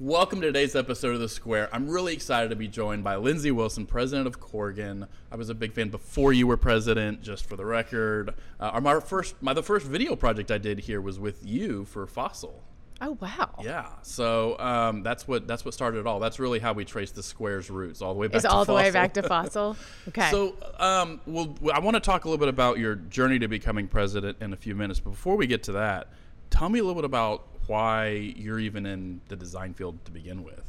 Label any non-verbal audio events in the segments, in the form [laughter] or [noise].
Welcome to today's episode of The Square. I'm really excited to be joined by Lindsay Wilson, president of Corgan. I was a big fan before you were president, just for the record. Uh, my first, my the first video project I did here was with you for Fossil. Oh wow! Yeah, so um, that's what that's what started it all. That's really how we trace the Square's roots all the way back. It's to all Fossil. the way back to [laughs] Fossil. Okay. So, um, well, I want to talk a little bit about your journey to becoming president in a few minutes. But before we get to that, tell me a little bit about why you're even in the design field to begin with.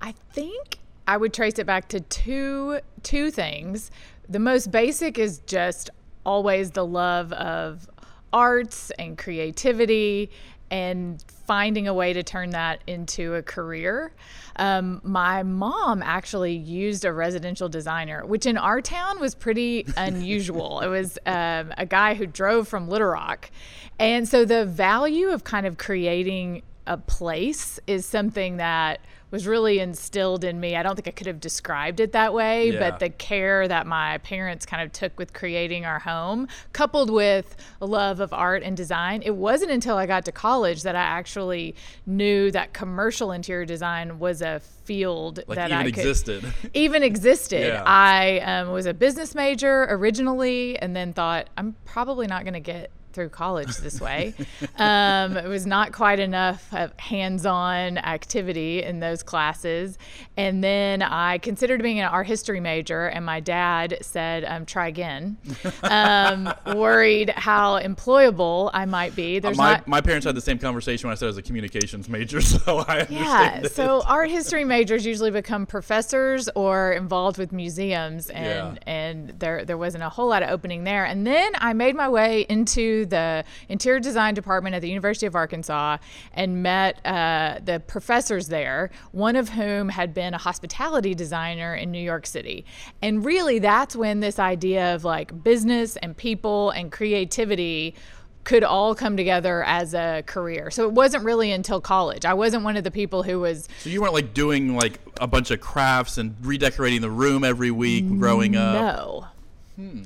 I think I would trace it back to two two things. The most basic is just always the love of arts and creativity and finding a way to turn that into a career. Um, my mom actually used a residential designer, which in our town was pretty [laughs] unusual. it was um, a guy who drove from Little Rock. And so the value of kind of creating a place is something that was really instilled in me. I don't think I could have described it that way, Yeah. but the care that my parents kind of took with creating our home, coupled with a love of art and design, it wasn't until I got to college that I actually knew that commercial interior design was a field Like that even I could existed. [laughs] even existed. Yeah. I um, was a business major originally, and then thought I'm probably not going to get through college this way. um, it was not quite enough of hands-on activity in those classes, and then I considered being an art history major, and my dad said, um, "Try again." Um, [laughs] worried how employable I might be. There's my, not my parents had the same conversation when I said I was a communications major, [laughs] so I understand. yeah, it. so art history majors usually become professors or involved with museums, and Yeah. and there there wasn't a whole lot of opening there. And then I made my way into the interior design department at the University of Arkansas and met uh, the professors there. One of whom had been a hospitality designer in New York City, and really that's when this idea of like business and people and creativity could all come together as a career. So it wasn't really until college. I wasn't one of the people who was So you weren't like doing like a bunch of crafts and redecorating the room every week growing up. no.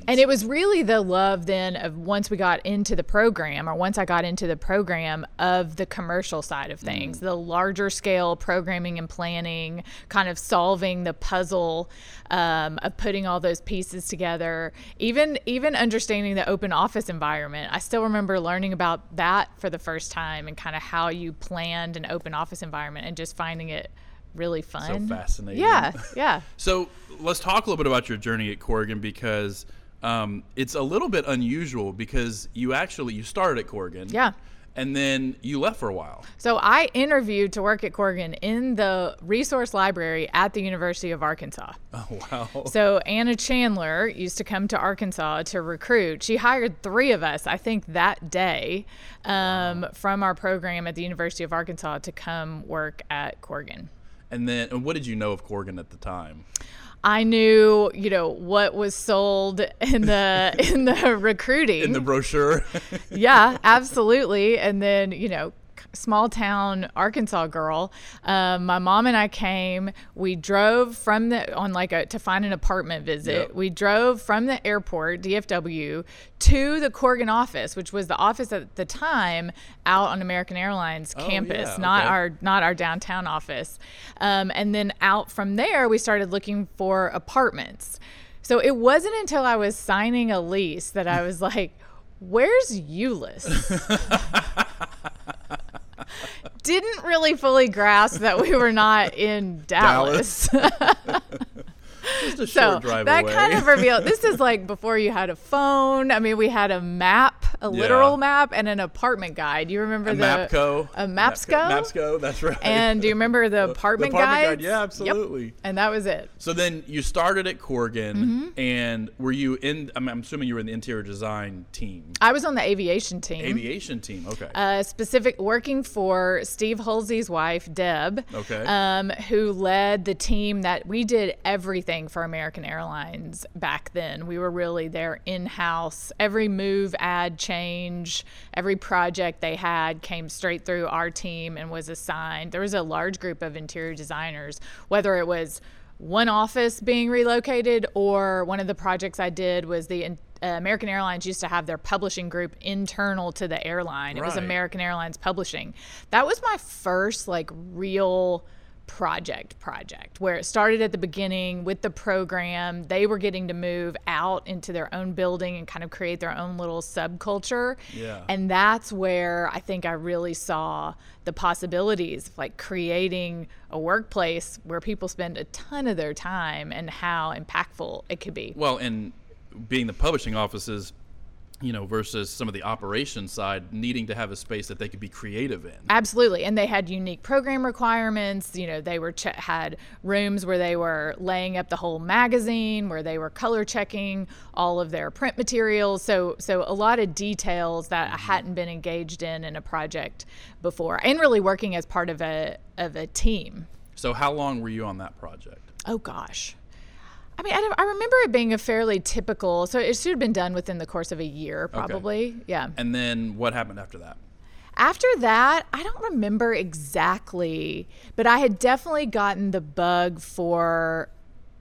And it was really the love then of once we got into the program, or once I got into the program of the commercial side of things, the larger scale programming and planning, kind of solving the puzzle um, of putting all those pieces together. Even even understanding the open office environment, I still remember learning about that for the first time and kind of how you planned an open office environment and just finding it really fun. So fascinating. Yeah, yeah. [laughs] So let's talk a little bit about your journey at Corgan because um, it's a little bit unusual because you actually you started at Corgan. Yeah. And then you left for a while. So I interviewed to work at Corgan in the resource library at the University of Arkansas. [laughs] Oh wow. So Anna Chandler used to come to Arkansas to recruit. She hired three of us, I think, that day um, from our program at the University of Arkansas to come work at Corgan. And then and what did you know of Corgan at the time? I knew, you know, what was sold in the in the recruiting. [laughs] In the brochure. yeah, absolutely. And then, you know, small town Arkansas girl. Um, my mom and I came. We drove from the on like a to find an apartment visit. Yep. We drove from the airport DFW to the Corgan office, which was the office at the time out on American Airlines Oh, campus, yeah, not okay. our not our downtown office. Um, and then out from there, we started looking for apartments. So it wasn't until I was signing a lease that I was like, "Where's Euless?" [laughs] Didn't really fully grasp that we were not in [laughs] Dallas. [laughs] Just a so drive that away. kind of revealed this is like before you had a phone. I mean, we had a map, a literal map, and an apartment guide. Do you remember a the Mapco. a Mapsco? Mapsco, that's right. And do you remember the apartment, [laughs] the apartment guide, yeah, Yep. absolutely. And that was it. So then you started at Corgan, Mm-hmm. and were you in? I'm, I'm assuming you were in the interior design team, I was on the aviation team. aviation team. Okay. uh, specific working for Steve Hulsey's wife, Deb, Okay. um, who led the team that we did everything for American Airlines back then. We were really their in house. Every move, ad, change, every project they had came straight through our team and was assigned. There was a large group of interior designers, whether it was one office being relocated or one of the projects I did was the uh, American Airlines used to have their publishing group internal to the airline. It was American Airlines Publishing. That was my first like real project project. Where it started at the beginning with the program they were getting to move out into their own building and kind of create their own little subculture. Yeah. and that's where i think i really saw the possibilities of like creating a workplace where people spend a ton of their time and how impactful it could be. Well, and being the publishing offices, you know, versus some of the operation side, needing to have a space that they could be creative in. Absolutely, and they had unique program requirements. You know, they were che- had rooms where they were laying up the whole magazine, where they were color checking all of their print materials. So, so a lot of details that I hadn't been engaged in in a project before, and really working as part of a of a team. So, how long were you on that project? Oh gosh. I mean, I, I remember it being a fairly typical, so it should have been done within the course of a year, probably. Yeah. And then what happened after that? After that, I don't remember exactly, but I had definitely gotten the bug for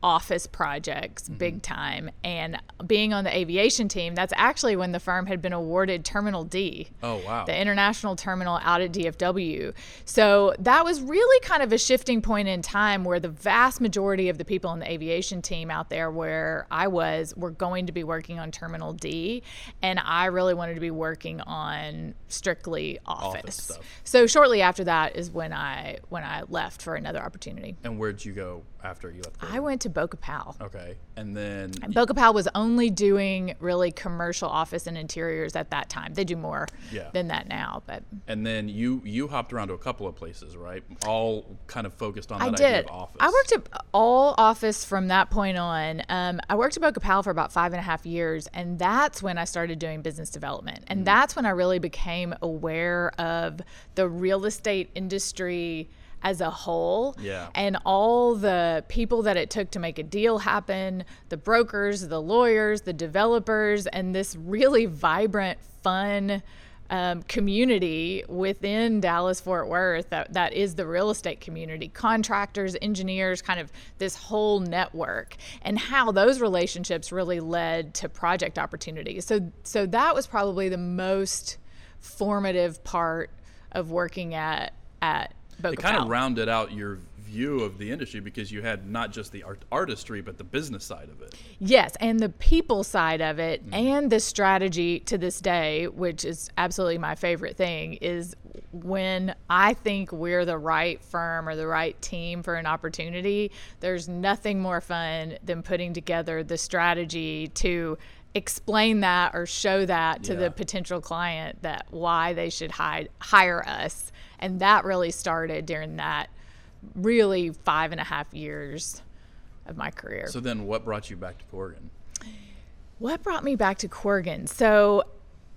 office projects Mm-hmm. big time. And being on the aviation team, that's actually when the firm had been awarded Terminal D. Oh, wow. The international terminal out at DFW. So that was really kind of a shifting point in time where the vast majority of the people on the aviation team out there where I was were going to be working on Terminal D. And I really wanted to be working on strictly office. stuff. So shortly after that is when I when I left for another opportunity. And where'd you go after you left? I went to BOKA Powell. Okay. And then BOKA Powell was only doing really commercial office and interiors at that time. They do more Yeah. than that now, but and then you you hopped around to a couple of places, right? All kind of focused on that I idea did. of office. I worked at all office from that point on. Um, I worked at BOKA Powell for about five and a half years, and that's when I started doing business development. And that's when I really became aware of the real estate industry as a whole Yeah. and all the people that it took to make a deal happen the brokers, the lawyers, the developers, and this really vibrant, fun um, community within Dallas Fort Worth that, that is the real estate community contractors, engineers, kind of this whole network, and how those relationships really led to project opportunities. So, so that was probably the most formative part of working at at It kind of rounded out your view of the industry because you had not just the art- artistry but the business side of it. Yes, and the people side of it Mm-hmm. and the strategy to this day, which is absolutely my favorite thing, is when I think we're the right firm or the right team for an opportunity, there's nothing more fun than putting together the strategy to explain that or show that to Yeah. the potential client that why they should hide, hire us. And that really started during that really five and a half years of my career. So then what brought you back to Corgan? What brought me back to Corgan? So,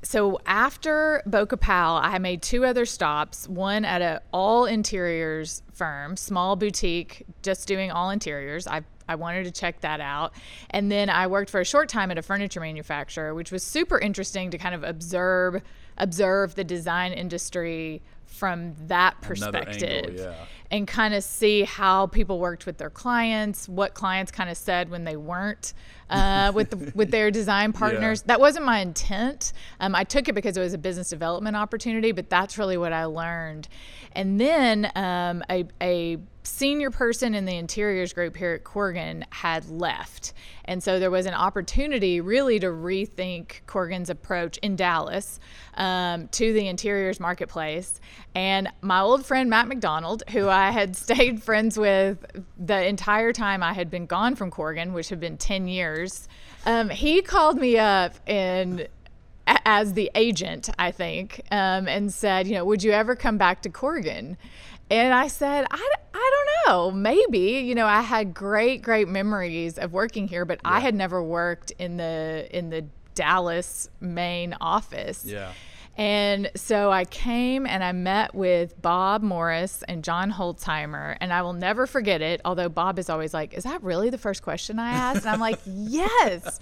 so after BOKA Powell, I made two other stops. One at an all interiors firm, small boutique, just doing all interiors. I I wanted to check that out, and then I worked for a short time at a furniture manufacturer, which was super interesting to kind of observe observe the design industry from that Another angle, perspective yeah. and kind of see how people worked with their clients, what clients kind of said when they weren't uh, [laughs] with the, with their design partners. That wasn't my intent. Um, I took it because it was a business development opportunity, but that's really what I learned. And then um, a, a senior person in the interiors group here at Corgan had left. And so there was an opportunity really to rethink Corgan's approach in Dallas um, to the interiors marketplace. And my old friend Matt McDonald, who I had [laughs] stayed friends with the entire time I had been gone from Corgan, which had been 10 years, um, he called me up and as the agent, I think, um, and said, you know, would you ever come back to Corgan? And I said, I, I don't know, maybe. You know, I had great, great memories of working here, but I had never worked in the in the Dallas main office. Yeah. And so I came and I met with Bob Morris and John Holzheimer, and I will never forget it. Although Bob is always like, "Is that really the first question I asked?" And I'm like, [laughs] "Yes."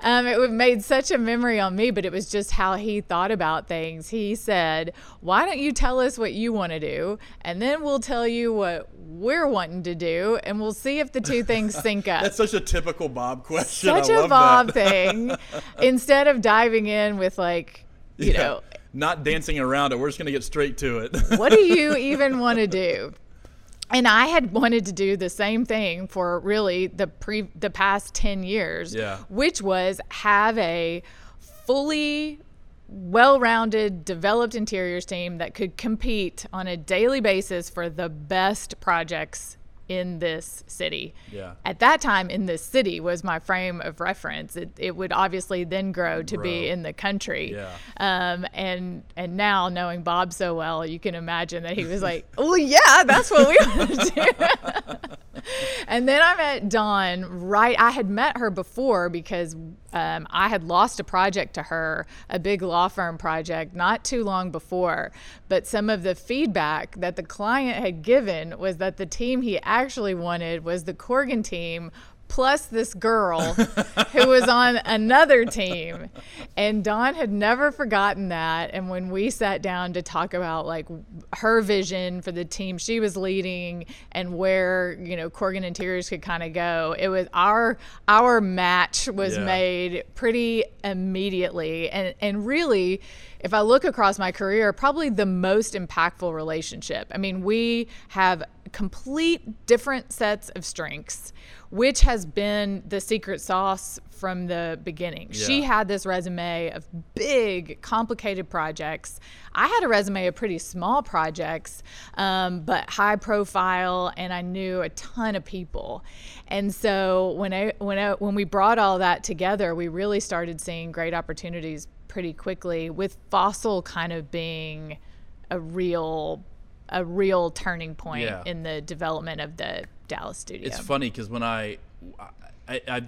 Um, it made such a memory on me, but it was just how he thought about things. He said, "Why don't you tell us what you want to do, and then we'll tell you what we're wanting to do, and we'll see if the two things [laughs] sync up." That's such a typical Bob question. Such I a love Bob that. thing. [laughs] Instead of diving in with like, you Yeah. know, not dancing around it. We're just gonna get straight to it. [laughs] what do you even want to do? And I had wanted to do the same thing for really the pre the past 10 years, Yeah. which was have a fully well-rounded developed interiors team that could compete on a daily basis for the best projects in this city. Yeah. At that time in this city was my frame of reference. It, it would obviously then grow to be in the country. Yeah. Um, and and now knowing Bob so well, you can imagine that he was like, "Oh yeah, that's what we want to do." [laughs] [laughs] and then I met Dawn. Right, I had met her before because um, I had lost a project to her, a big law firm project, not too long before. But some of the feedback that the client had given was that the team he actually wanted was the Corgan team plus this girl who was on another team. And Dawn had never forgotten that. And when we sat down to talk about like her vision for the team she was leading and where, you know, Corgan Interiors could kind of go, it was our our match was Yeah. made pretty immediately. And and really if I look across my career, probably the most impactful relationship. I mean, we have complete different sets of strengths, which has been the secret sauce from the beginning. She had this resume of big, complicated projects. I had a resume of pretty small projects, um, but high profile, and I knew a ton of people. And so when I when I, when we brought all that together, we really started seeing great opportunities pretty quickly. With Fossil kind of being a real a real turning point Yeah. in the development of the Dallas studio. It's funny because when I, I,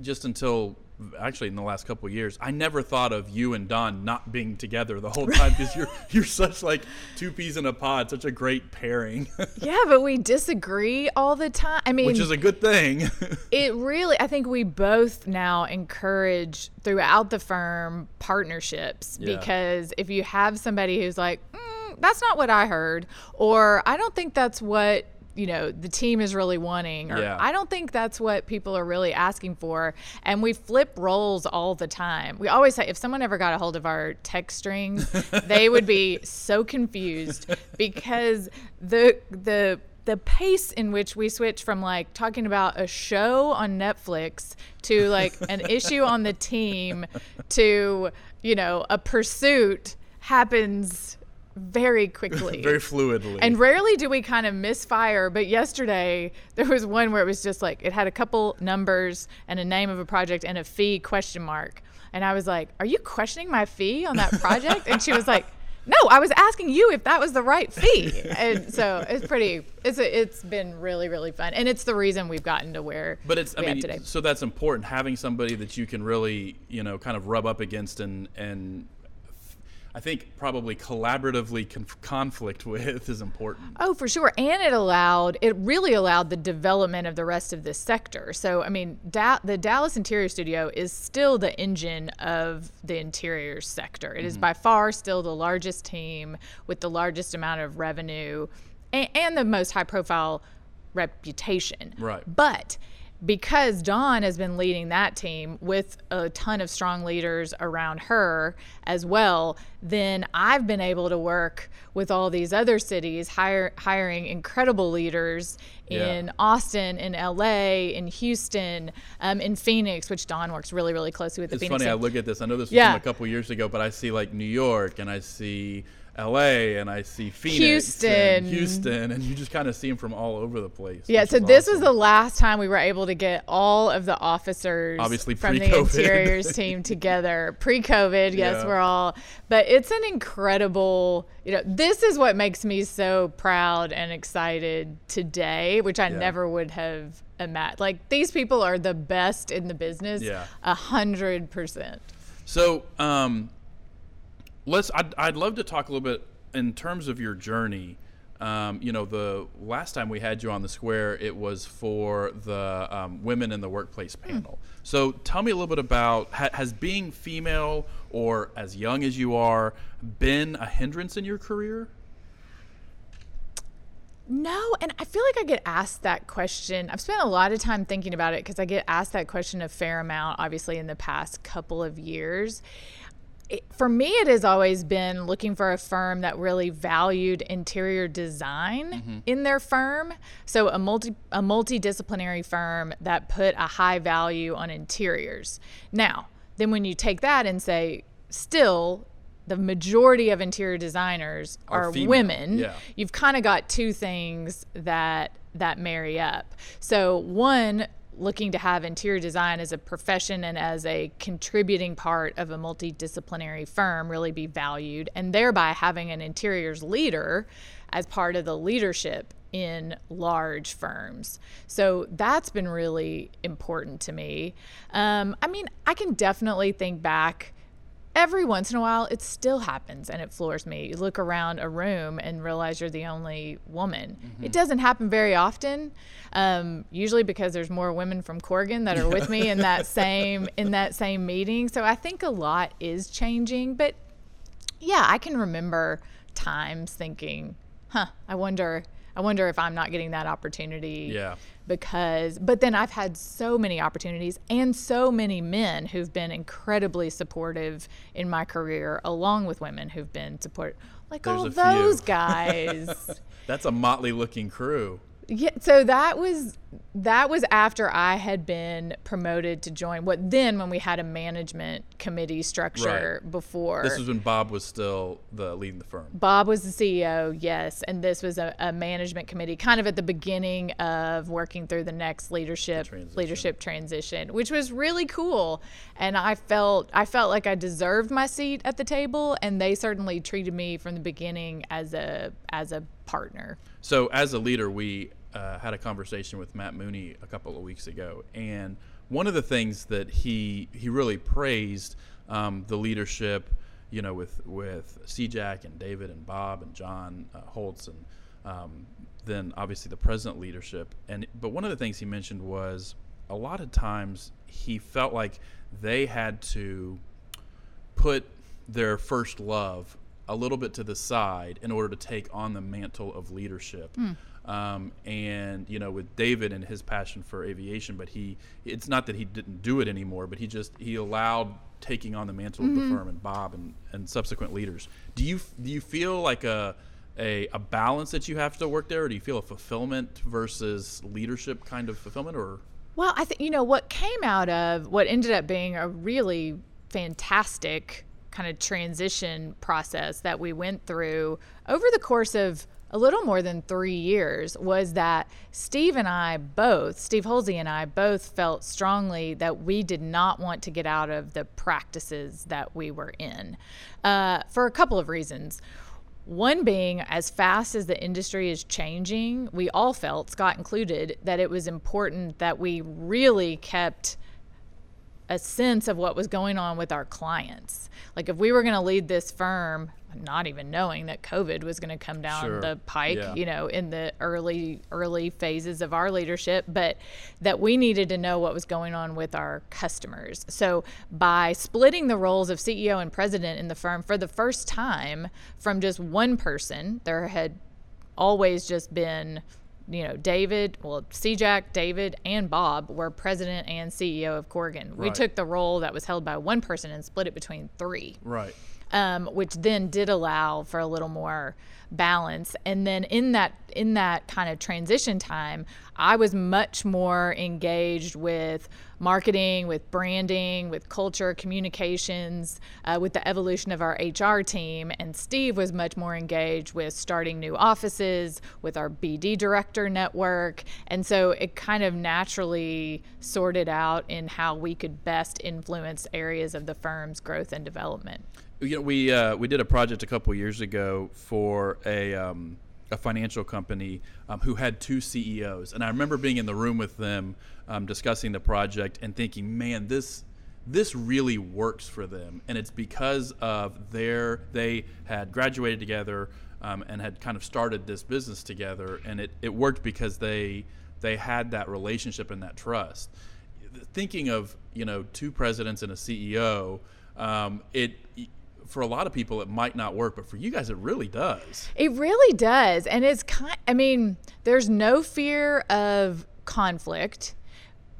just until actually in the last couple of years, I never thought of you and Dawn not being together the whole time because you're [laughs] you're such like two peas in a pod, such a great pairing, [laughs] yeah, but we disagree all the time. I mean, which is a good thing. [laughs] it really i think we both now encourage throughout the firm partnerships Yeah. because if you have somebody who's like mm, that's not what i heard or i don't think that's what you know the team is really wanting or Yeah. i don't think that's what people are really asking for and we flip roles all the time we always say if someone ever got a hold of our text strings [laughs] they would be so confused because the the the pace in which we switch from like talking about a show on Netflix to like an [laughs] issue on the team to you know a pursuit happens very quickly [laughs] Very fluidly. and rarely do we kind of misfire, but yesterday there was one where it was just like it had a couple numbers and a name of a project and a fee question mark. And I was like, "Are you questioning my fee on that project?" and she was like, "No, I was asking you if that was the right fee." And so it's pretty it's a, it's been really really fun. And it's the reason we've gotten to where But it's, I mean, today. so that's important having somebody that you can really, you know, kind of rub up against and and I think probably collaboratively conf- conflict [laughs] with is important. Oh, for sure. And it allowed, it really allowed the development of the rest of this sector. So, I mean, da- the Dallas Interior Studio is still the engine of the interior sector. It is mm-hmm. by far still the largest team with the largest amount of revenue and, and the most high profile reputation. Right. But because Dawn has been leading that team with a ton of strong leaders around her as well, then I've been able to work with all these other cities, hire, hiring incredible leaders Yeah. in Austin, in LA, in Houston, um, in Phoenix, which Dawn works really, really closely with the It's Phoenix. funny. I look at this. I know this was Yeah. from a couple years ago, but I see like New York and I see L.A. and I see Phoenix, Houston. and Houston, and you just kind of see them from all over the place. Yeah, so is this was the last time we were able to get all of the officers Obviously from the pre-COVID. interiors [laughs] team together. Pre-COVID, yes, Yeah. we're all but it's an incredible, you know, this is what makes me so proud and excited today, which I Yeah. never would have imagined. Like these people are the best in the business. Yeah. A hundred percent. So, um, let's. I'd, I'd love to talk a little bit in terms of your journey. Um, you know, the last time we had you on the square, it was for the um, women in the workplace panel. Mm. So tell me a little bit about ha- has being female or as young as you are been a hindrance in your career? No, and I feel like I get asked that question. I've spent a lot of time thinking about it because I get asked that question a fair amount, obviously, in the past couple of years it, for me, it has always been looking for a firm that really valued interior design mm-hmm. in their firm. So a multi a multidisciplinary firm that put a high value on interiors. Now, then when you take that and say, still the majority of interior designers are, are women. Yeah. You've kind of got two things that that marry up. So one looking to have interior design as a profession and as a contributing part of a multidisciplinary firm really be valued, and thereby having an interiors leader as part of the leadership in large firms. So that's been really important to me. Um, I mean, I can definitely think back every once in a while it still happens and it floors me. You look around a room and realize you're the only woman. Mm-hmm. it doesn't happen very often um, usually because there's more women from corgan that are with me in that [laughs] same in that same meeting. So i think a lot is changing but yeah i can remember times thinking huh i wonder I wonder if I'm not getting that opportunity. Yeah. Because, but then I've had so many opportunities and so many men who've been incredibly supportive in my career, along with women who've been support, like There's all those [laughs] guys. That's a motley looking crew. Yeah, so that was that was after I had been promoted to join what then when we had a management committee structure right. before. This was when Bob was still the leading the firm. Bob was the CEO, yes, and this was a, a management committee kind of at the beginning of working through the next leadership the transition. leadership transition, which was really cool. And I felt I felt like I deserved my seat at the table and they certainly treated me from the beginning as a as a partner. So as a leader, we uh, had a conversation with Matt Mooney a couple of weeks ago, and one of the things that he he really praised um, the leadership, you know, with with CJAC and David and Bob and John uh, Holtz and um, then obviously the present leadership. And but one of the things he mentioned was a lot of times he felt like they had to put their first love a little bit to the side in order to take on the mantle of leadership. Mm. Um, and you know, with David and his passion for aviation, but he, it's not that he didn't do it anymore, but he just he allowed taking on the mantle mm-hmm. of the mm-hmm. firm and Bob and, and subsequent leaders. Do you do you feel like a, a a balance that you have to work there, or do you feel a fulfillment versus leadership kind of fulfillment, or? Well, I think you know what came out of what ended up being a really fantastic kind of transition process that we went through over the course of a little more than three years was that Steve and I both, Steve Hulsey and I both felt strongly that we did not want to get out of the practices that we were in uh, for a couple of reasons. One being, as fast as the industry is changing, we all felt, Scott included, that it was important that we really kept a sense of what was going on with our clients. Like if we were going to lead this firm, not even knowing that COVID was going to come down sure. the pike, yeah. you know, in the early early phases of our leadership, but that we needed to know what was going on with our customers. So by splitting the roles of CEO and president in the firm for the first time from just one person, there had always just been you know, David, well, CJAC, David, and Bob were president and CEO of Corgan. Right. We took the role that was held by one person and split it between three. Right. Um, which then did allow for a little more balance. And then in that in that kind of transition time, I was much more engaged with marketing, with branding, with culture, communications, uh, with the evolution of our HR team. And Steve was much more engaged with starting new offices, with our BD director network. And so it kind of naturally sorted out in how we could best influence areas of the firm's growth and development. You know, we uh, we did a project a couple years ago for a um, a financial company um, who had two CEOs, and I remember being in the room with them um, discussing the project and thinking, man, this this really works for them, and it's because of their they had graduated together um, and had kind of started this business together, and it, it worked because they they had that relationship and that trust. Thinking of you know two presidents and a CEO, um, it for a lot of people it might not work, but for you guys it really does. It really does, and it's kind. I mean, there's no fear of conflict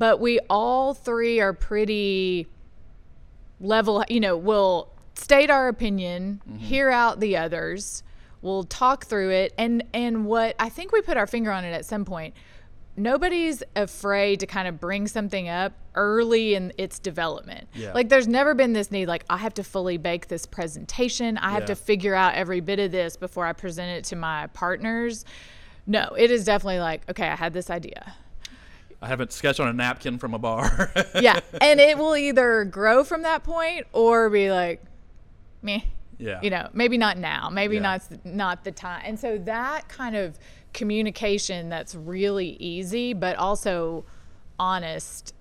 but we all three are pretty level you know we'll state our opinion mm-hmm. hear out the others we'll talk through it and and what i think we put our finger on it at some point nobody's afraid to kind of bring something up early in its development. Yeah. Like there's never been this need like I have to fully bake this presentation. I have yeah. to figure out every bit of this before I present it to my partners. No, it is definitely like, okay, I had this idea. I haven't sketched on a napkin from a bar. [laughs] yeah, and it will either grow from that point or be like, me. Yeah. You know, maybe not now, maybe yeah. not not the time. And so that kind of communication that's really easy, but also honest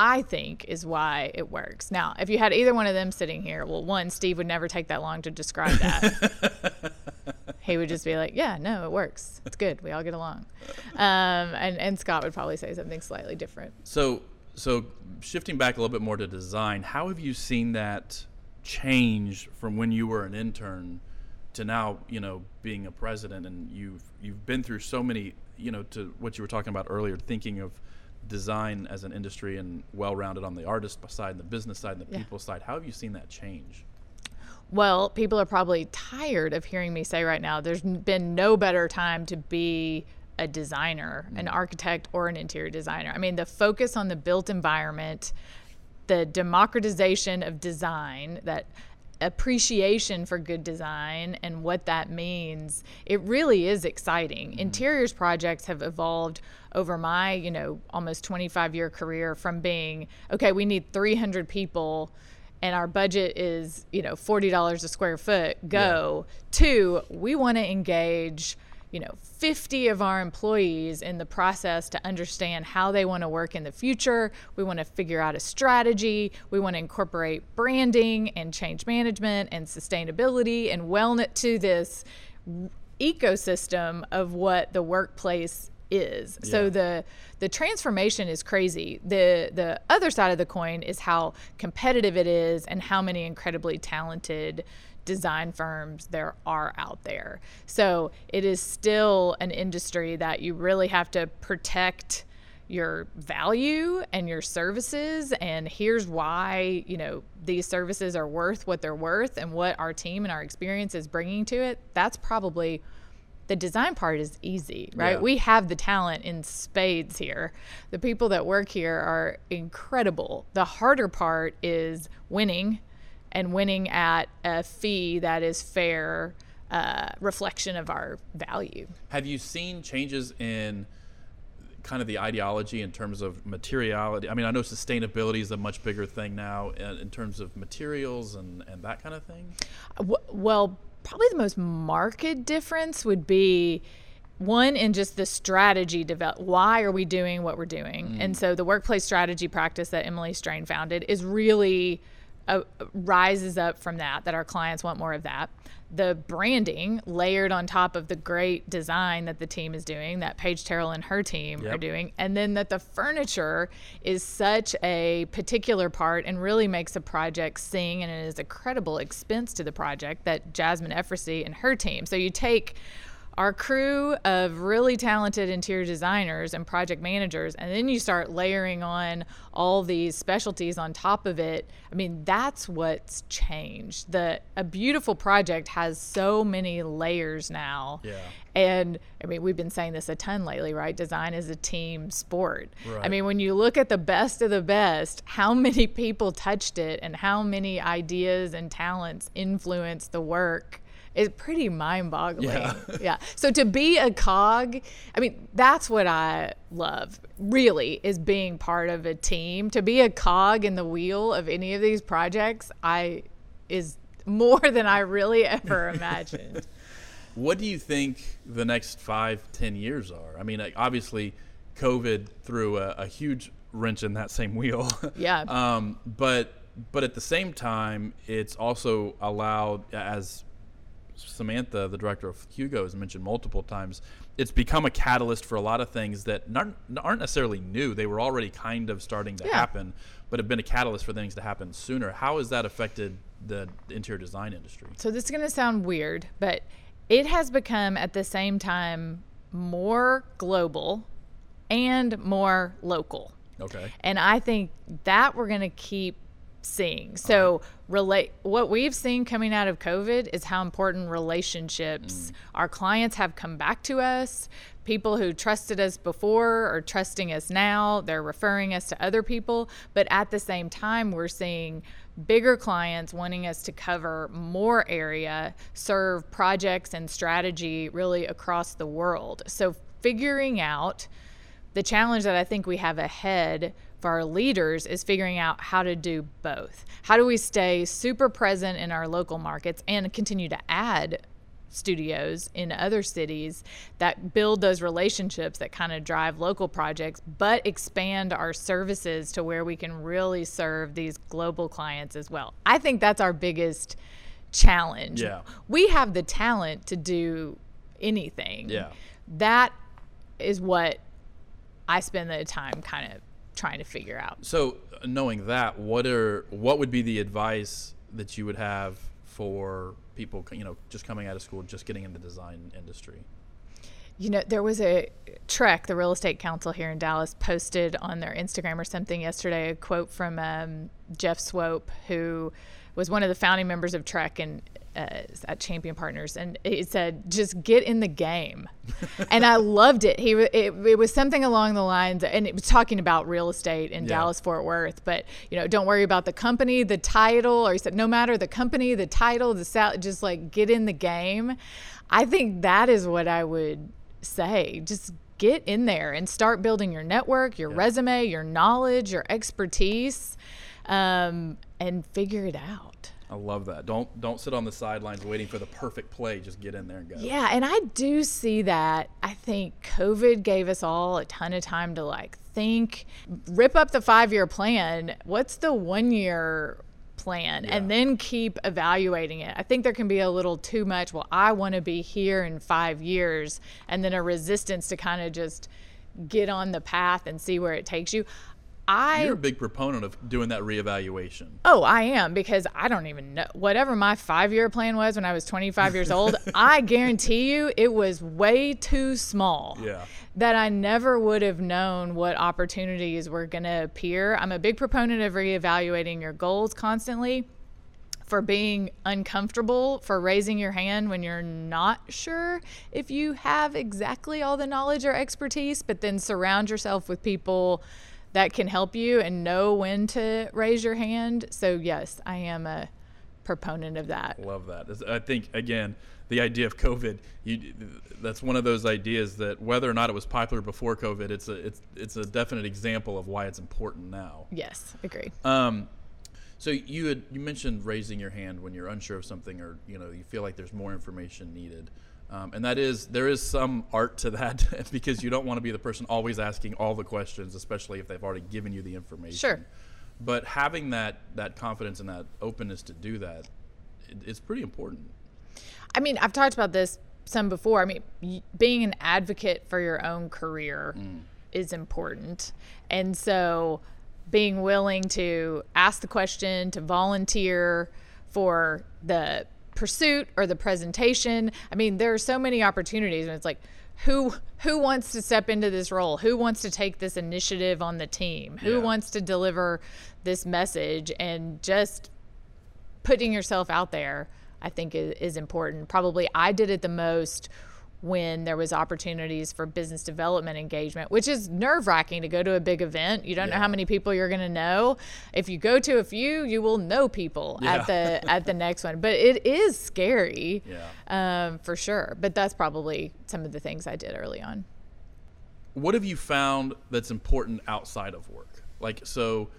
I think is why it works. Now, if you had either one of them sitting here, well, one, Steve would never take that long to describe that. [laughs] he would just be like, "Yeah, no, it works. It's good. We all get along." Um, and and Scott would probably say something slightly different. So so shifting back a little bit more to design, how have you seen that change from when you were an intern to now, you know, being a president and you've you've been through so many, you know, to what you were talking about earlier, thinking of design as an industry and well-rounded on the artist side and the business side and the yeah. people side. How have you seen that change? Well, people are probably tired of hearing me say right now there's been no better time to be a designer, mm. an architect, or an interior designer. I mean, the focus on the built environment, the democratization of design, that appreciation for good design and what that means, it really is exciting. Mm. Interiors projects have evolved over my, you know, almost 25 year career from being, okay, we need 300 people and our budget is you know $40 a square foot go yeah. to we want to engage you know 50 of our employees in the process to understand how they want to work in the future we want to figure out a strategy we want to incorporate branding and change management and sustainability and wellness to this ecosystem of what the workplace is. Yeah. So the the transformation is crazy. The the other side of the coin is how competitive it is and how many incredibly talented design firms there are out there. So it is still an industry that you really have to protect your value and your services and here's why you know these services are worth what they're worth and what our team and our experience is bringing to it that's probably the design part is easy, right? Yeah. We have the talent in spades here. The people that work here are incredible. The harder part is winning and winning at a fee that is fair uh, reflection of our value. Have you seen changes in kind of the ideology in terms of materiality? I mean, I know sustainability is a much bigger thing now in, in terms of materials and, and that kind of thing. Well, probably the most marked difference would be one in just the strategy develop why are we doing what we're doing mm. and so the workplace strategy practice that emily strain founded is really uh, rises up from that that our clients want more of that the branding layered on top of the great design that the team is doing, that Paige Terrell and her team yep. are doing, and then that the furniture is such a particular part and really makes a project sing, and it is a credible expense to the project that Jasmine Efrasy and her team. So you take our crew of really talented interior designers and project managers and then you start layering on all these specialties on top of it. I mean that's what's changed. The a beautiful project has so many layers now. Yeah. And i mean we've been saying this a ton lately right? Design is a team sport. Right. i mean when you look at the best of the best how many people touched it and how many ideas and talents influence the work is pretty mind boggling. Yeah. [laughs] yeah. So to be a cog, I mean, that's what I love, really, is being part of a team. To be a cog in the wheel of any of these projects, I is more than I really [laughs] ever imagined. [laughs] what do you think the next five, ten years are? I mean, obviously, COVID threw a, a huge wrench in that same wheel. Yeah. um, but but at the same time, it's also allowed as Samantha, the director of Hugo, has mentioned multiple times. It's become a catalyst for a lot of things that not, aren't necessarily new. They were already kind of starting to Yeah. happen, but have been a catalyst for things to happen sooner. How has that affected the interior design industry? So this is going to sound weird, but it has become at the same time more global and more local. Okay. And I think that we're going to keep seeing. So relate what we've seen coming out of COVID is how important relationships mm. our clients have come back to us. People who trusted us before are trusting us now. They're referring us to other people, but at the same time we're seeing bigger clients wanting us to cover more area, serve projects and strategy really across the world. So figuring out the challenge that I think we have ahead for our leaders is figuring out how to do both. How do we stay super present in our local markets and continue to add studios in other cities that build those relationships that kind of drive local projects, but expand our services to where we can really serve these global clients as well? I think that's our biggest challenge. Yeah. We have the talent to do anything. Yeah. That is what I spend the time kind of trying to figure out. So, knowing that, what are what would be the advice that you would have for people, you know, just coming out of school, just getting in the design industry? You know, there was a TREC, the real estate council here in Dallas, posted on their Instagram or something yesterday a quote from um, Jeff Swope, who was one of the founding members of TREC and uh, at Champion Partners, and it said, "Just get in the game," [laughs] and I loved it. He it, it was something along the lines, and it was talking about real estate in Yeah. Dallas Fort Worth. But you know, don't worry about the company, the title, or he said, no matter the company, the title, the sal, just like get in the game. I think that is what I would say. Just get in there and start building your network, your resume, your knowledge, your expertise, um, and figure it out. I love that. Don't don't sit on the sidelines waiting for the perfect play. Just get in there and go. Yeah, and I do see that. I think COVID gave us all a ton of time to like think, rip up the five year plan. What's the one year plan? And then keep evaluating it. I think there can be a little too much. Well, I want to be here in five years, and then a resistance to kind of just get on the path and see where it takes you. I You're a big proponent of doing that reevaluation. Oh, I am because I don't even know whatever my five year plan was when I was 25 years old. [laughs] I guarantee you it was way too small. Yeah. That I never would have known what opportunities were going to appear. I'm a big proponent of reevaluating your goals constantly for being uncomfortable, for raising your hand when you're not sure if you have exactly all the knowledge or expertise, but then surround yourself with people that can help you and know when to raise your hand. So, yes, I am a proponent of that. Love that. I think again, the idea of COVID, you, that's one of those ideas that whether or not it was popular before COVID, it's a it's it's a definite example of why it's important now. Yes, agree. Um, so you had you mentioned raising your hand when you're unsure of something, or you know you feel like there's more information needed, um, and that is there is some art to that [laughs] because you don't want to be the person always asking all the questions, especially if they've already given you the information. Sure. But having that that confidence and that openness to do that, it, it's pretty important. I mean, I've talked about this some before. I mean, y- being an advocate for your own career is important. And so being willing to ask the question, to volunteer for the pursuit or the presentation. I mean, there are so many opportunities and it's like who who wants to step into this role? Who wants to take this initiative on the team? Who Yeah. wants to deliver this message and just putting yourself out there i think is, is important probably i did it the most when there was opportunities for business development engagement which is nerve-wracking to go to a big event. You don't know how many people you're going to know. If you go to a few you will know people at the at the next one. But it is scary Yeah. um, for sure. But that's probably some of the things i did early on. What have you found that's important outside of work? Like, so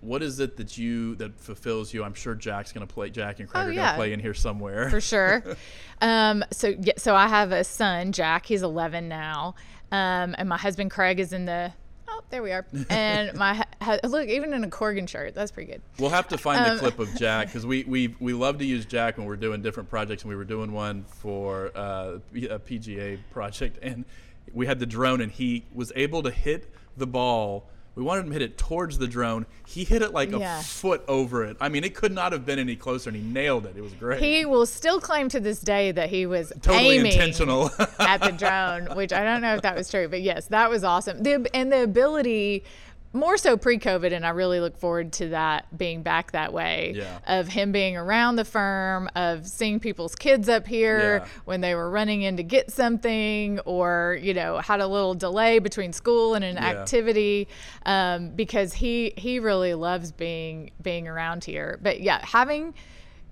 what is it that you that fulfills you? I'm sure Jack's gonna play. Jack and Craig Oh, are yeah. gonna play in here somewhere. for sure. [laughs] um, so yeah, so I have a son, Jack. He's 11 now, um, and my husband Craig is in the oh, there we are. [laughs] And my look, even in a Corgan shirt, that's pretty good. We'll have to find the Um, clip of Jack [laughs] because we, we we love to use Jack when we're doing different projects, and we were doing one for uh, a PGA project, and we had the drone, and he was able to hit the ball. We wanted him to hit it towards the drone. He hit it like Yeah. a foot over it. I mean, it could not have been any closer, and he nailed it. It was great. He will still claim to this day that he was totally aiming intentional. at the drone, which I don't know if that was true, but yes, that was awesome. The and the ability more so pre-COVID, and I really look forward to that being back that way. Yeah. Of him being around the firm, of seeing people's kids up here Yeah. when they were running in to get something, or you know had a little delay between school and an Yeah. activity, um, because he he really loves being being around here. But yeah, having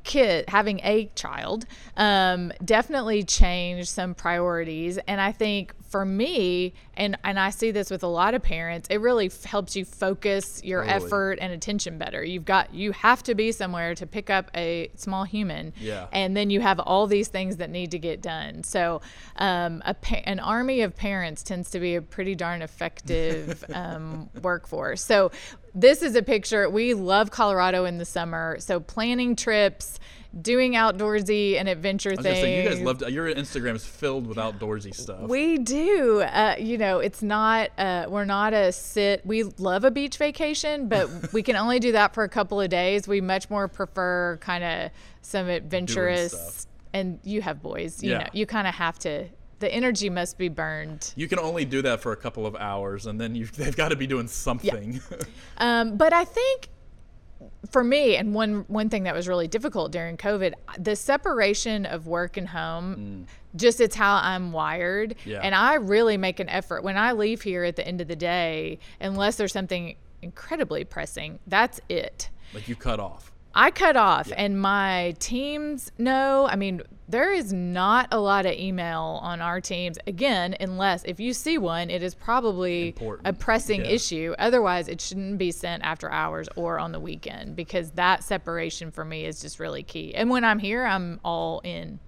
kid having a child um, definitely changed some priorities and i think for me and and i see this with a lot of parents it really f- helps you focus your Totally. effort and attention better you've got you have to be somewhere to pick up a small human Yeah. and then you have all these things that need to get done so um, a pa- an army of parents tends to be a pretty darn effective [laughs] um, workforce so this is a picture we love colorado in the summer so planning trips doing outdoorsy and adventure things say, you guys loved your Instagram is filled with outdoorsy stuff. we do. Uh, you know, it's not, uh, we're not a sit. We love a beach vacation, but [laughs] we can only do that for a couple of days. We much more prefer kind of some adventurous, and you have boys, you Yeah. know, you kind of have to, the energy must be burned. you can only do that for a couple of hours, and then [laughs] they've got to be doing something. [laughs] Um, but I think for me, and one one thing that was really difficult during COVID, the separation of work and home, just it's how I'm wired, Yeah. and I really make an effort when I leave here at the end of the day, unless there's something incredibly pressing. That's it. like you cut off. I cut off, and my teams know. I mean, there is not a lot of email on our teams. Again, unless if you see one, it is probably Important. a pressing Yeah. issue. Otherwise, it shouldn't be sent after hours or on the weekend because that separation for me is just really key. And when I'm here, I'm all in.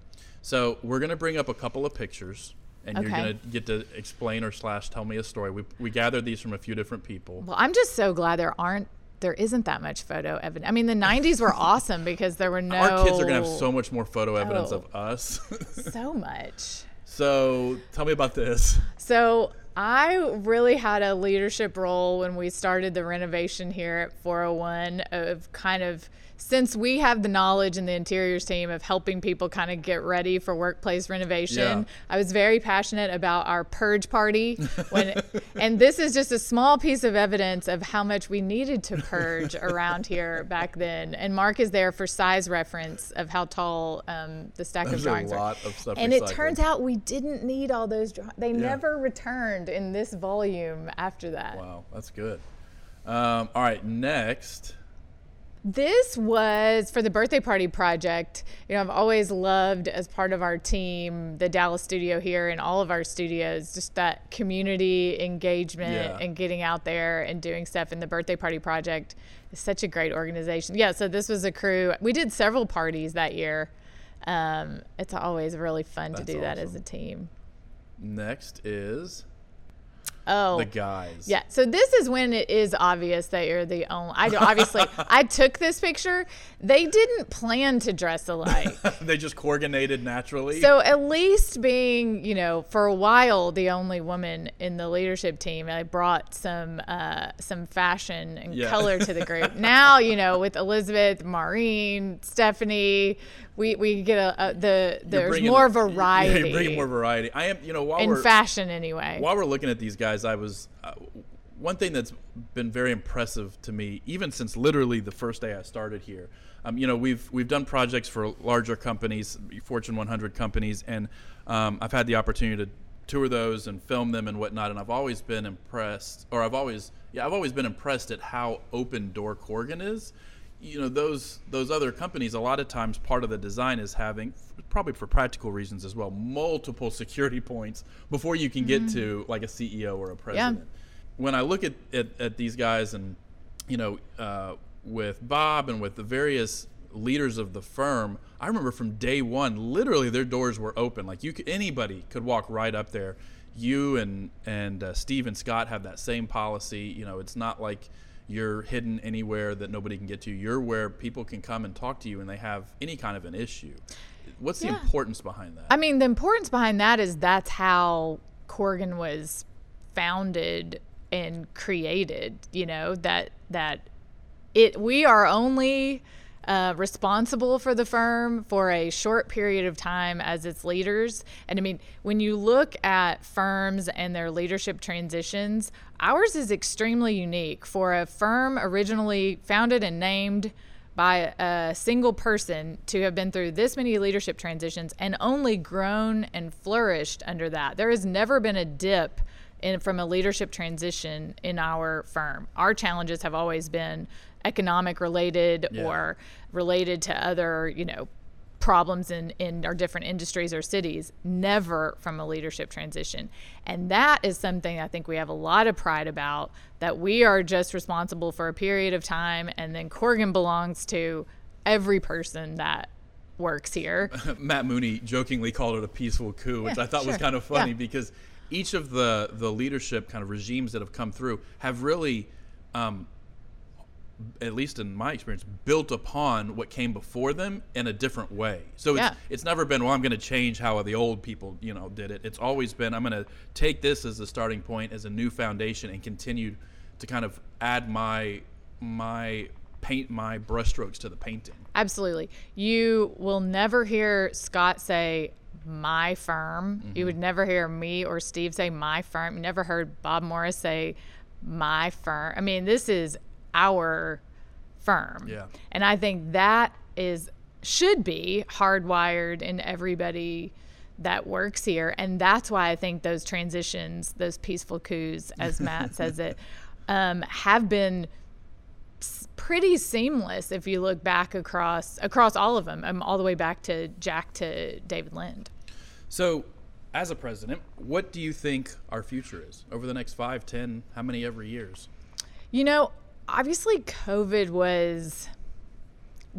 So we're gonna bring up a couple of pictures, and you're gonna get to explain or slash tell me a story. We we gathered these from a few different people. Well, I'm just so glad there aren't. There isn't that much photo evidence. I mean, the '90s were [laughs] awesome because there were no. Our kids are gonna have so much more photo evidence Oh. of us. [laughs] so much. so tell me about this. So I really had a leadership role when we started the renovation here at 401 of kind of since we have the knowledge in the interiors team of helping people kind of get ready for workplace renovation, Yeah. I was very passionate about our purge party when [laughs] and this is just a small piece of evidence of how much we needed to purge [laughs] around here back then. And Mark is there for size reference of how tall um, the stack of There's a drawings are. of stuff And it turns out we didn't need all those. Drawings. They never returned in this volume after that. Wow, that's good. Um, all right, next. This was for the birthday party project. You know, I've always loved as part of our team, the Dallas studio here and all of our studios, just that community engagement Yeah. and getting out there and doing stuff. And the birthday party project is such a great organization. Yeah, so this was a crew. We did several parties that year. Um, it's always really fun to That's do that as a team. Next is Oh, the guys. Yeah. So this is when it is obvious that you're the only. I obviously [laughs] I took this picture. They didn't plan to dress alike. [laughs] they just coordinated naturally. So at least being, you know, for a while the only woman in the leadership team, I brought some uh, some fashion and Yeah. color to the group. [laughs] now, you know, with Elizabeth, Maureen, Stephanie, we we get a, a the You're there's more Yeah, variety you're bringing more variety. I am, you know, while in fashion anyway. while we're looking at these guys, I was uh, one thing that's been very impressive to me, even since literally the first day I started here. Um, you know, we've we've done projects for larger companies, Fortune 100 companies, and um, I've had the opportunity to tour those and film them and whatnot. And I've always been impressed, or I've always yeah, I've always been impressed at how open door Corgan is. You know, those those other companies, a lot of times part of the design is having probably for practical reasons as well, multiple security points before you can get to like a CEO or a president. When I look at, at, at these guys and, you know, uh, with Bob and with the various leaders of the firm, I remember from day one, literally their doors were open. Like you, could, anybody could walk right up there you and and uh, Steve and Scott have that same policy. You know, it's not like you're hidden anywhere that nobody can get to. You're where people can come and talk to you, and they have any kind of an issue. What's the importance behind that? I mean, the importance behind that is that's how Corgan was founded and created. You know that that it we are only uh, responsible for the firm for a short period of time as its leaders. And I mean, when you look at firms and their leadership transitions, ours is extremely unique for a firm originally founded and named by a single person to have been through this many leadership transitions and only grown and flourished under that. There has never been a dip in from a leadership transition in our firm. Our challenges have always been economic related Yeah. or related to other, you know, problems in, in our different industries or cities, never from a leadership transition. And that is something I think we have a lot of pride about that we are just responsible for a period of time and then Corgan belongs to every person that works here. [laughs] Matt Mooney jokingly called it a peaceful coup, which Yeah, I thought was kind of funny Yeah. because each of the the leadership kind of regimes that have come through have really, um, at least in my experience, built upon what came before them in a different way. So it's Yeah. it's never been well. I'm going to change how the old people you know did it. It's always been I'm going to take this as a starting point as a new foundation and continue to kind of add my my paint my brushstrokes to the painting. Absolutely. You will never hear Scott say my firm. You would mm-hmm. never hear me or Steve say my firm. You never heard Bob Morris say my firm. I mean, this is our firm. Yeah. And I think that is should be hardwired in everybody that works here. And that's why I think those transitions, those peaceful coups, as Matt [laughs] says it, um, have been pretty seamless if you look back across across all of them, um, all the way back to Jack to David Lind. So, as a president, what do you think our future is over the next five, ten, how many ever years? You know, obviously COVID was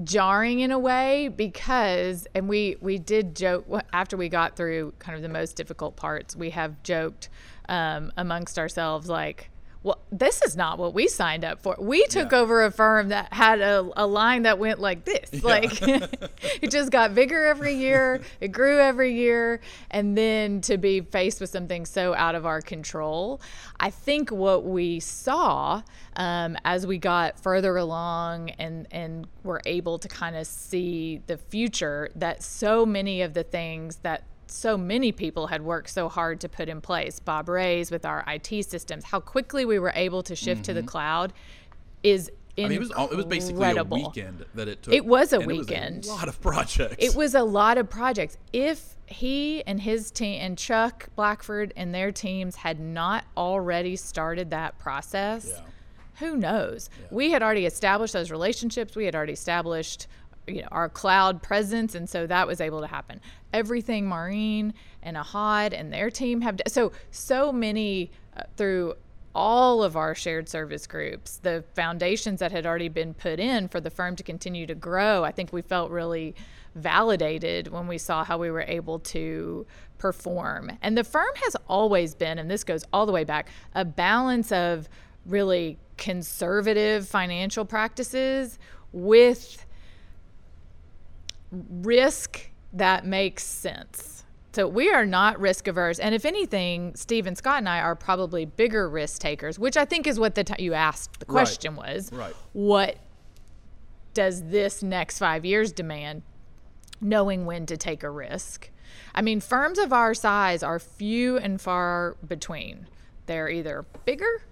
jarring in a way because and we we did joke after we got through kind of the most difficult parts we have joked um, amongst ourselves like well this is not what we signed up for. We took Yeah. over a firm that had a, a line that went like this. Like [laughs] it just got bigger every year. It grew every year. And then to be faced with something so out of our control i think what we saw um, as we got further along and and were able to kind of see the future that so many of the things that so many people had worked so hard to put in place bob rays with our it systems how quickly we were able to shift to the cloud is Mm-hmm. I mean, it was it was basically a weekend that it took. It was a weekend. It was a lot of projects. It was a lot of projects. If he and his team and Chuck Blackford and their teams had not already started that process, Yeah. who knows? We had already established those relationships. We had already established you know, our cloud presence, and so that was able to happen. Everything Maureen and Ahad and their team have so so many uh, through all of our shared service groups, the foundations that had already been put in for the firm to continue to grow. I think we felt really validated when we saw how we were able to perform. And the firm has always been, and this goes all the way back, a balance of really conservative financial practices with risk that makes sense. So we are not risk averse, and if anything, Steve and Scott and I are probably bigger risk takers, which I think is what the t- you asked the Right. question was. Right. What does this next five years demand? Knowing when to take a risk. I mean, firms of our size are few and far between. They're either bigger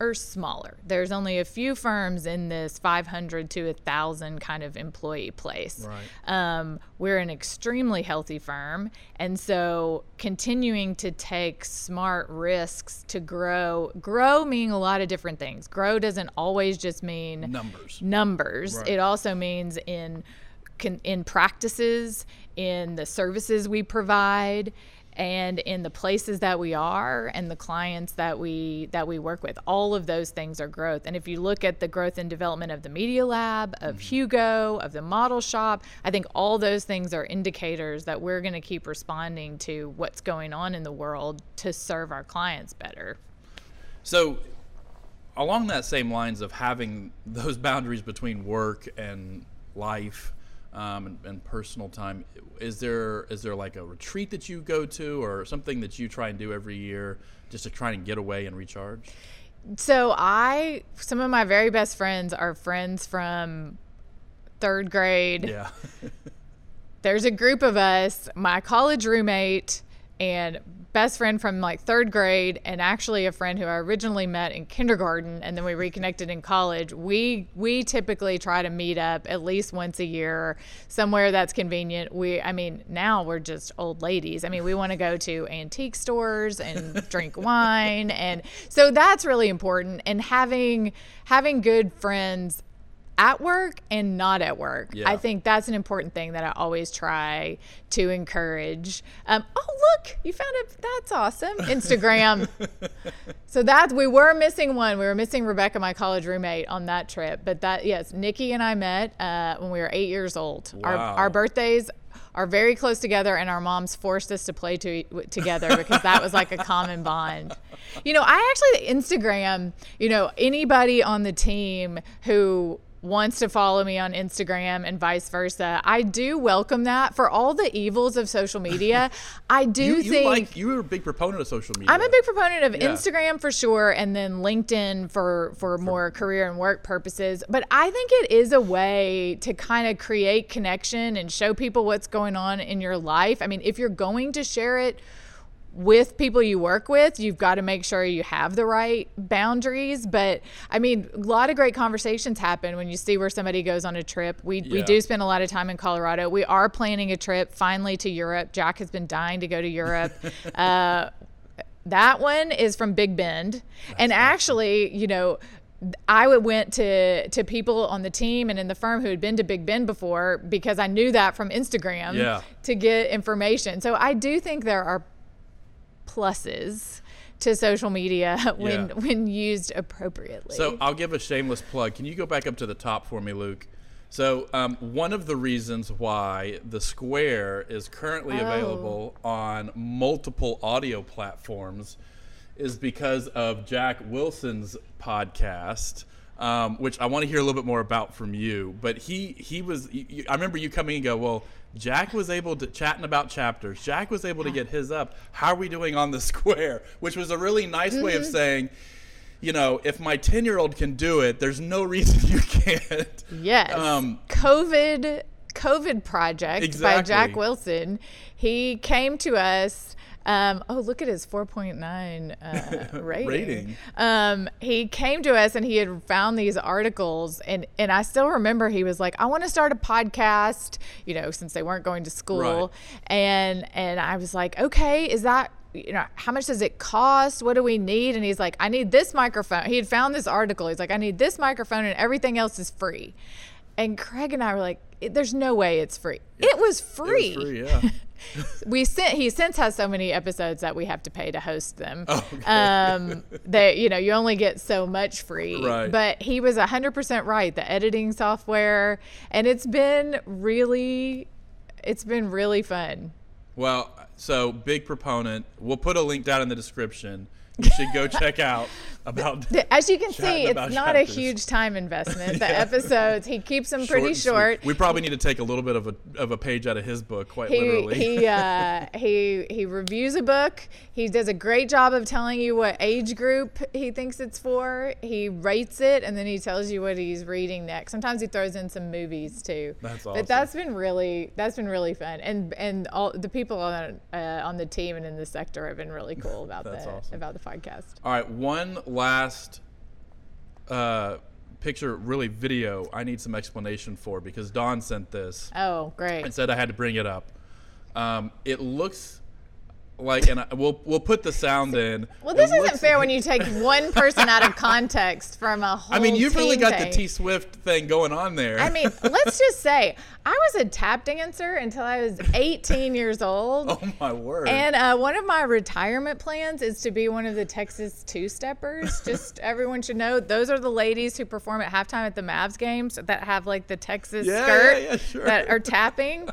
or smaller. There's only a few firms in this 500 to 1,000 kind of employee place. Right. Um, we're an extremely healthy firm. And so continuing to take smart risks to grow, grow meaning a lot of different things. Grow doesn't always just mean numbers. numbers. Right. It also means in in practices, in the services we provide, and in the places that we are and the clients that we that we work with. All of those things are growth. And if you look at the growth and development of the Media Lab, of mm-hmm. Hugo, of the Model Shop, I think all those things are indicators that we're going to keep responding to what's going on in the world to serve our clients better. So along that same lines of having those boundaries between work and life um, and, and, personal time, is there is there like a retreat that you go to or something that you try and do every year just to try and get away and recharge? So I, some of my very best friends are friends from third grade. Yeah. [laughs] There's a group of us, my college roommate and best friend from like third grade and actually a friend who I originally met in kindergarten and then we reconnected in college. We we typically try to meet up at least once a year somewhere that's convenient. We I mean now we're just old ladies. I mean we want to go to antique stores and drink [laughs] wine and so that's really important and having having good friends at work and not at work. Yeah. I think that's an important thing that I always try to encourage. Um, oh, look, you found it. That's awesome. Instagram. [laughs] so that we were missing one. We were missing Rebecca, my college roommate, on that trip. But that, yes, Nikki and I met uh, when we were eight years old. Wow. Our, our birthdays are very close together and our moms forced us to play to, together because that was like a common bond. You know, I actually Instagram, you know, anybody on the team who wants to follow me on Instagram and vice versa. I do welcome that for all the evils of social media. [laughs] I do you, you think like you're a big proponent of social media. I'm a big proponent of yeah. Instagram for sure and then LinkedIn for for more career and work purposes, but I think it is a way to kind of create connection and show people what's going on in your life. I mean, if you're going to share it with people you work with, you've got to make sure you have the right boundaries. But I mean, a lot of great conversations happen when you see where somebody goes on a trip. We, yeah. we do spend a lot of time in Colorado. We are planning a trip finally to Europe. Jack has been dying to go to Europe. [laughs] uh, that one is from Big Bend. That's and awesome. actually, you know, I went to to people on the team and in the firm who had been to Big Bend before because I knew that from Instagram yeah. to get information. So I do think there are pluses to social media [laughs] when yeah. when used appropriately. So I'll give a shameless plug. Can you go back up to the top for me, Luke? So um, one of the reasons why the Square is currently oh. available on multiple audio platforms is because of Jack Wilson's podcast um, which I want to hear a little bit more about from you. But he he was. You, I remember you coming and go, well. Jack was able to chatting about chapters. Jack was able to get his up. How are we doing on the [laughs] square? Which was a really nice way of mm-hmm. saying, you know, if my 10 year old can do it, there's no [laughs] reason you can't. Yes. Um, COVID COVID project exactly. by Jack Wilson. He came to us um, oh, look at his 4.9 uh, [laughs] rating. rating. Um, he came to us and he had found these articles, and and I still remember he was like, "I want to start a podcast," you know, since they weren't going to school, right. and and I was like, "Okay, is that?" You know, how much does it cost? What do we need? And he's like, I need this microphone. He had found this article. He's like, I need this microphone and everything else is free. And Craig and I were like, there's no way it's free. It was free. It was free, yeah. [laughs] we sent he since has so many episodes that we have to pay to host them. [laughs] Okay. Um, that you know you only get so much free. Right. But he was hundred percent right. The editing software, and it's been really, it's been really fun. Well, so big proponent. We'll put a link down in the description. You should go [laughs] check out about. As you can see, it's not chapters. a huge time investment. The [laughs] yeah. episodes he keeps them short pretty short. We probably need to take a little bit of a of a page out of his book, quite he, literally. He uh, [laughs] he he reviews a book. He does a great job of telling you what age group he thinks it's for. He rates it, and then he tells you what he's reading next. Sometimes he throws in some movies too. That's awesome. But that's been really that's been really fun, and and all the people on uh, on the team and in the sector have been really cool about [laughs] the awesome. about the podcast. All right, one last uh, picture, really video, I need some explanation for because Dawn sent this. Oh, great. And said I had to bring it up. Um, it looks like, and I, we'll we'll put the sound in. Well, this isn't fair when [laughs] you take one person out of context from a whole. I mean, you've really got thing. the T Swift thing going on there. I mean, [laughs] let's just say I was a tap dancer until I was 18 years old. oh my word! And uh, one of my retirement plans is to be one of the Texas two steppers. [laughs] Just everyone should know those are the ladies who perform at halftime at the Mavs games that have like the Texas Yeah, skirt yeah, yeah, sure. that are tapping.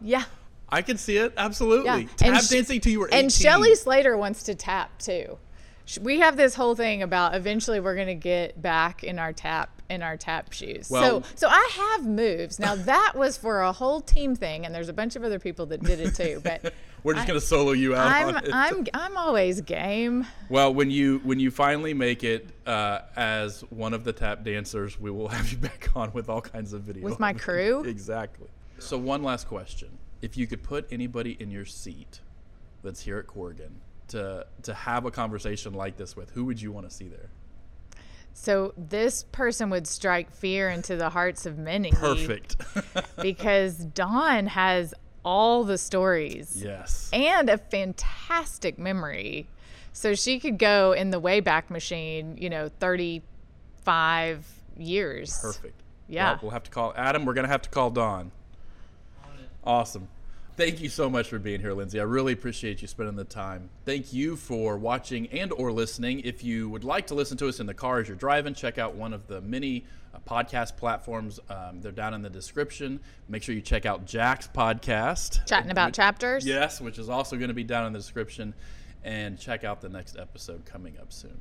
Yeah. I can see it absolutely. Yeah. Tap Sh- dancing to you were 18. And Shelly Slater wants to tap too. We have this whole thing about eventually we're going to get back in our tap in our tap shoes. Well- so so I have moves. Now [laughs] that was for a whole team thing and there's a bunch of other people that did it too, [laughs] but We're just gonna solo you out I'm. I'm I'm always game. well, when you when you finally make it uh, as one of the tap dancers, we will have you [laughs] back on with all kinds of videos With my crew? exactly. So one last question: If you could put anybody in your seat that's here at Corgan to to have a conversation like this with, who would you want to see there? So this person would strike fear into the hearts of many. Perfect. [laughs] Because Dawn has all the stories. yes. and a fantastic memory. So she could go in the Wayback Machine, you know, 35 years. Perfect. Yeah. Well, we'll have to call Adam. We're gonna have to call Dawn. Awesome. Thank you so much for being here, Lindsay. I really appreciate you spending the time. Thank you for watching and or listening. If you would like to listen to us in the car as you're driving, check out one of the many uh, podcast platforms. Um, they're down in the description. Make sure you check out Jack's podcast. Chatting about Which- chapters. Yes, which is also going to be down in the description. And check out the next episode coming up soon.